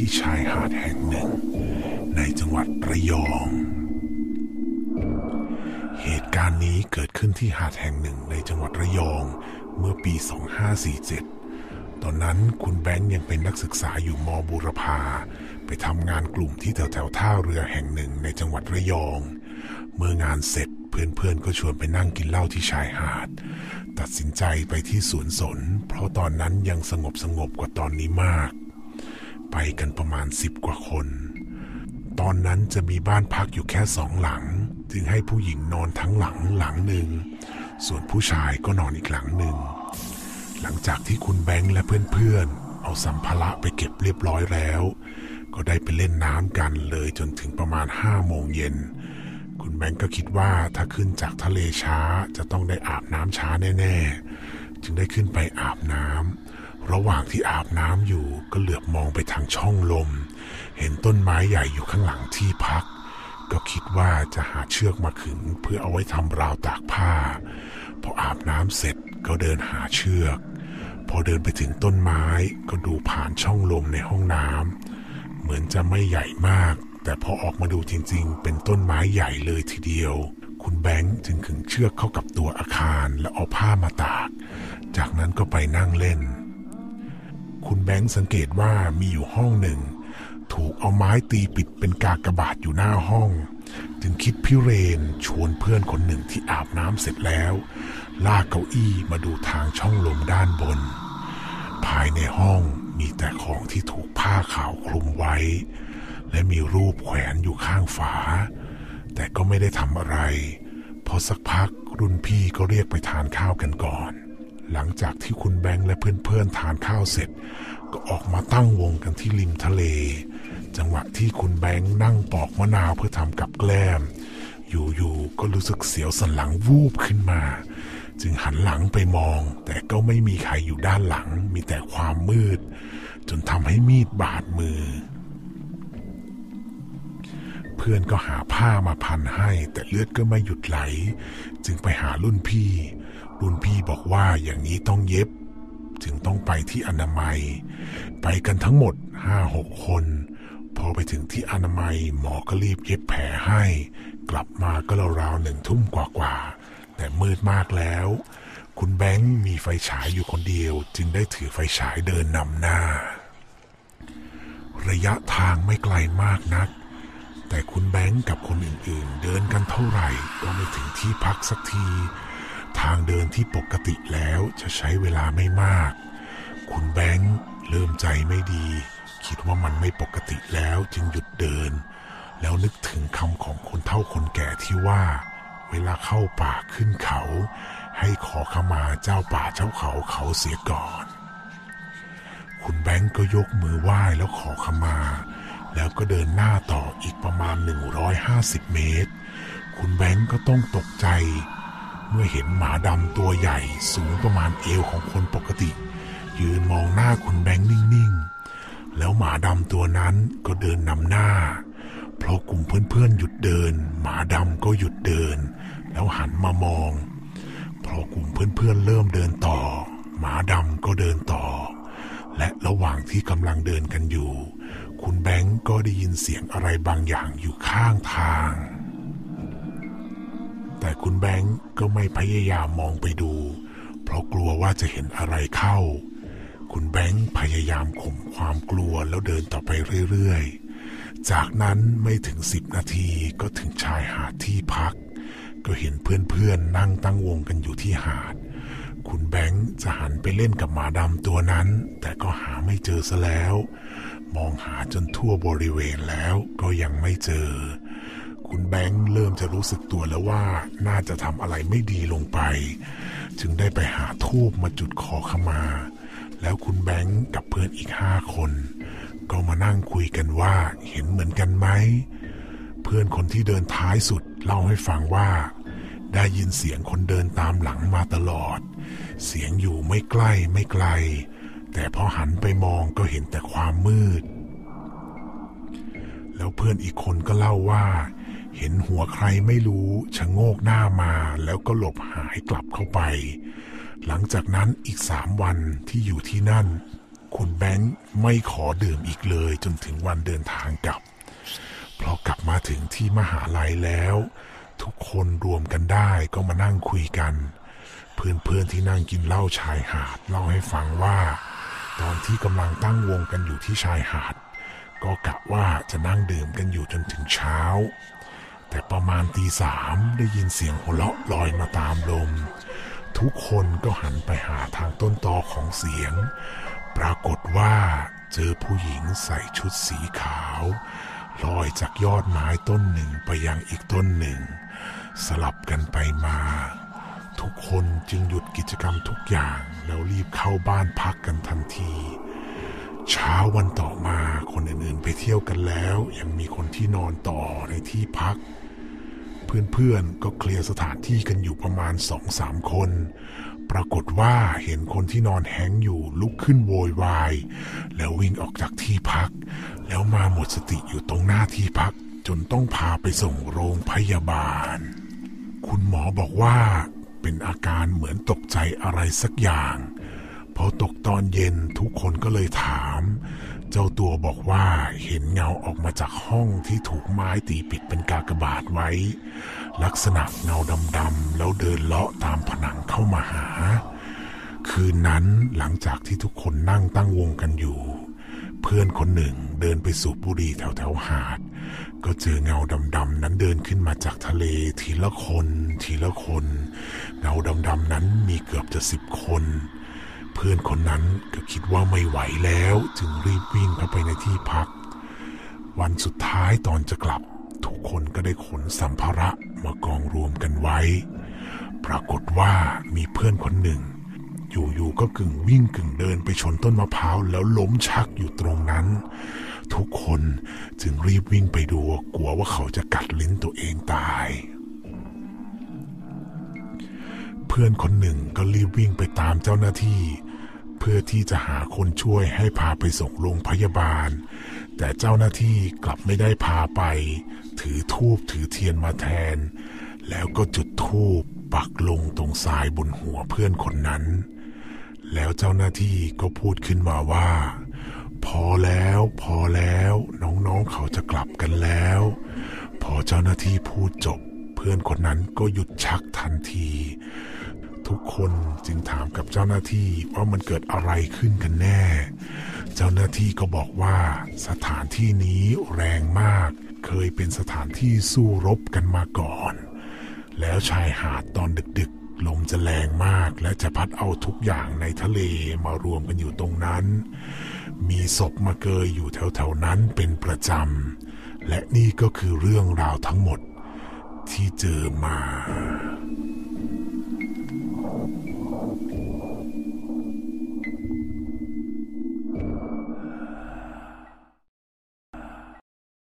ที่ชายหาดแห่งหนึ่ง ในจังหวัดระยอง เหตุการณ์นี้เกิดขึ้นที่หาดแห่งหนึ่งในจังหวัดระยองเมื่อปี 2547 ตอนนั้นคุณแบงค์ยังเป็นนักศึกษาอยู่มบูรพา ไปทำงานกลุ่มที่แถวแถวท่าเรือแห่งหนึ่งในจังหวัดระยอง เมื่องานเสร็จเพื่อนๆก็ชวนไปนั่งกินเหล้าที่ชายหาด ตัดสินใจไปที่สวนสน เพราะตอนนั้นยังสงบสงบกว่าตอนนี้มาก ไปกันประมาณสิบกว่าคน ตอนนั้นจะมีบ้านพักอยู่แค่สองหลัง จึงให้ผู้หญิงนอนทั้งหลังหลังหนึ่ง ส่วนผู้ชายก็นอนอีกหลังหนึ่ง หลังจากที่คุณแบงค์และเพื่อนๆ เอาสัมภาระไปเก็บเรียบร้อยแล้ว ก็ได้ไปเล่นน้ำกันเลยจนถึงประมาณห้าโมงเย็น คุณแบงค์ก็คิดว่าถ้าขึ้นจากทะเลช้าจะต้องได้อาบน้ำช้าแน่ ๆ จึงได้ขึ้นไปอาบน้ำ ระหว่างที่อาบน้ำอยู่ก็เหลือบมองไปทางช่องลม เห็นต้นไม้ใหญ่อยู่ข้างหลังที่พัก ก็คิดว่าจะหาเชือกมาขึงเพื่อเอาไว้ทำราวตากผ้า พออาบน้ำเสร็จก็เดินหาเชือก พอเดินไปถึงต้นไม้ก็ดูผ่านช่องลมในห้องน้ำเหมือนจะไม่ใหญ่มาก แต่พอออกมาดูจริงๆ เป็นต้นไม้ใหญ่เลยทีเดียวคุณแบงค์จึงขึงเชือกเข้ากับตัวอาคารแล้วเอาผ้ามาตาก จากนั้นก็ไปนั่งเล่น คุณแบงค์สังเกตว่ามีอยู่ห้องหนึ่ง ถูกเอาไม้ตีปิดเป็นกากบาทอยู่หน้าห้อง จึงคิดพิเรนชวนเพื่อนคนหนึ่งที่อาบน้ำเสร็จแล้ว ลากเก้าอี้มาดูทางช่องลมด้านบน ภายในห้องมีแต่ของที่ถูกผ้าขาวคลุมไว้ และมีรูปแขวนอยู่ข้างฝา แต่ก็ไม่ได้ทำอะไร พอสักพักรุ่นพี่ก็เรียกไปทานข้าวกันก่อน หลังจากที่คุณแบงค์และเพื่อนๆทานข้าวเสร็จ ก็ออกมาตั้งวงกันที่ริมทะเล จังหวะที่คุณแบงค์นั่งปอกมะนาวเพื่อทำกับแกล้ม อยู่ๆก็รู้สึกเสียวสันหลังวูบขึ้นมา จึงหันหลังไปมอง แต่ก็ไม่มีใครอยู่ด้านหลัง มีแต่ความมืด จนทำให้มีดบาดมือ พื่อนก็หาผ้ามาพันให้ แต่เลือดก็ไม่หยุดไหล จึงไปหารุ่นพี่ รุ่นพี่บอกว่าอย่างนี้ต้องเย็บ จึงต้องไปที่อนามัย ไปกันทั้งหมดห้าหกคน พอไปถึงที่อนามัยหมอก็รีบเย็บแผลให้ กลับมาก็ราวๆหนึ่งทุ่มกว่าๆแต่มืดมากแล้ว คุณแบงค์มีไฟฉายอยู่คนเดียว จึงได้ถือไฟฉายเดินนำหน้า ระยะทางไม่ไกลมากนัก แต่คุณแบงค์กับคนอื่นๆ เดินกันเท่าไหร่ก็ไม่ถึงที่พักสักที ทางเดินที่ปกติแล้วจะใช้เวลาไม่มาก คุณแบงค์เริ่มใจไม่ดี คิดว่ามันไม่ปกติแล้วจึงหยุดเดิน แล้วนึกถึงคำของคนเฒ่าคนแก่ที่ว่า เวลาเข้าป่าขึ้นเขา ให้ขอขมาเจ้าป่าเจ้าเขาเขาเสียก่อน คุณแบงค์ก็ยกมือไหว้แล้วขอขมา แล้วก็เดินหน้าต่ออีกประมาณ 150 เมตร คุณแบงค์ก็ต้องตกใจ เมื่อเห็นหมาดำตัวใหญ่สูงประมาณเอวของคนปกติ ยืนมองหน้าคุณแบงค์นิ่งๆ แล้วหมาดำตัวนั้นก็เดินนำหน้า เพราะกลุ่มเพื่อนๆหยุดเดิน หมาดำก็หยุดเดิน แล้วหันมามองพอกลุ่มเพื่อนๆเริ่มเดินต่อ หมาดำก็เดินต่อ และระหว่างที่กำลังเดินกันอยู่ คุณแบงก์ก็ได้ยินเสียงอะไรบางอย่างอยู่ข้างทาง แต่คุณแบงก์ก็ไม่พยายามมองไปดู เพราะกลัวว่าจะเห็นอะไรเข้า คุณแบงค์พยายามข่มความกลัวแล้วเดินต่อไปเรื่อยๆ จากนั้นไม่ถึงสิบนาทีก็ถึงชายหาดที่พัก ก็เห็นเพื่อนๆนั่งตั้งวงกันอยู่ที่หาด คุณแบงค์จะหันไปเล่นกับหมาดำตัวนั้น แต่ก็หาไม่เจอซะแล้ว มองหาจนทั่วบริเวณแล้วก็ยังไม่เจอ คุณแบงค์เริ่มจะรู้สึกตัวแล้วว่าน่าจะทำอะไรไม่ดีลงไป จึงได้ไปหาทูบมาจุดขอขมา แล้วคุณแบงค์กับเพื่อนอีกห้าคน ก็มานั่งคุยกันว่าเห็นเหมือนกันไหม เพื่อนคนที่เดินท้ายสุดเล่าให้ฟังว่าได้ยินเสียงคนเดินตามหลังมาตลอด เสียงอยู่ไม่ใกล้ไม่ไกล แต่พอหันไปมองก็เห็นแต่ความมืด แล้วเพื่อนอีกคนก็เล่าว่า เห็นหัวใครไม่รู้ชะโงกหน้ามาแล้วก็หลบหายกลับเข้าไป หลังจากนั้นอีกสามวันที่อยู่ที่นั่น คุณแบงค์ไม่ขอดื่มอีกเลยจนถึงวันเดินทางกลับ เพอกลับมาถึงที่มหาลัยแล้ว ทุกคนรวมกันได้ก็มานั่งคุยกัน เพื่อนๆที่นั่งกินเหล้าชายหาดเล่าให้ฟังว่า ตอนที่กำลังตั้งวงกันอยู่ที่ชายหาด ก็กะว่าจะนั่งดื่มกันอยู่จนถึงเช้า แต่ประมาณตีสามได้ยินเสียงหัวเราะลอยมาตามลม ทุกคนก็หันไปหาทางต้นตอของเสียง ปรากฏว่าเจอผู้หญิงใส่ชุดสีขาวลอยจากยอดไม้ต้นหนึ่งไปยังอีกต้นหนึ่งสลับกันไปมา ทุกคนจึงหยุดกิจกรรมทุกอย่างแล้วรีบเข้าบ้านพักกันทันที เช้าวันต่อมาคนอื่นๆไปเที่ยวกันแล้ว ยังมีคนที่นอนต่อในที่พัก เพื่อนๆก็เคลียร์สถานที่กันอยู่ประมาณสองสามคน ปรากฏว่าเห็นคนที่นอนแห้งอยู่ลุกขึ้นโวยวาย แล้ววิ่งออกจากที่พัก แล้วมาหมดสติอยู่ตรงหน้าที่พักจนต้องพาไปส่งโรงพยาบาล คุณหมอบอกว่า เป็นอาการเหมือนตกใจอะไรสักอย่าง พอตกตอนเย็นทุกคนก็เลยถาม เจ้าตัวบอกว่าเห็นเงาออกมาจากห้องที่ถูกไม้ตีปิดเป็นกากบาทไว้ ลักษณะเงาดำๆแล้วเดินเลาะตามผนังเข้ามาหา คืนนั้นหลังจากที่ทุกคนนั่งตั้งวงกันอยู่ เพื่อนคนหนึ่งเดินไปสูบบุหรี่แถวแถวหาด ก็เจอเงาดำๆนั้นเดินขึ้นมาจากทะเลทีละคนทีละคน เงาดำๆนั้นมีเกือบจะสิบคน เพื่อนคนนั้นก็คิดว่าไม่ไหวแล้วจึงรีบวิ่งเข้าไปในที่พัก วันสุดท้ายตอนจะกลับ ทุกคนก็ได้ขนสัมภาระมากองรวมกันไว้ ปรากฏว่ามีเพื่อนคนหนึ่ง อยู่ๆก็กึ่งวิ่งกึ่งเดินไปชนต้นมะพร้าวแล้วล้มชักอยู่ตรงนั้น ทุกคนจึงรีบวิ่งไปดูกลัวว่าเขาจะกัดลิ้นตัวเองตาย เพื่อนคนหนึ่งก็รีบวิ่งไปตามเจ้าหน้าที่ เพื่อที่จะหาคนช่วยให้พาไปส่งโรงพยาบาล แต่เจ้าหน้าที่กลับไม่ได้พาไป ถือทูบถือเทียนมาแทน แล้วก็จุดทูบ ปักลงตรงทรายบนหัวเพื่อนคนนั้น แล้วเจ้าหน้าที่ก็พูดขึ้นมาว่า พอแล้วพอแล้วน้องๆเขาจะกลับกันแล้ว พอเจ้าหน้าที่พูดจบ เพื่อนคนนั้นก็หยุดชักทันที ทุกคนจึงถามกับเจ้าหน้าที่ว่ามันเกิดอะไรขึ้นกันแน่ เจ้าหน้าที่ก็บอกว่าสถานที่นี้แรงมาก เคยเป็นสถานที่สู้รบกันมาก่อน แล้วชายหาดตอนดึกๆ ลมจะแรงมากและจะพัดเอาทุกอย่างในทะเลมารวมกันอยู่ตรงนั้น มีศพมาเกยอยู่แถวๆนั้นเป็นประจำ และนี่ก็คือเรื่องราวทั้งหมดที่เจอมา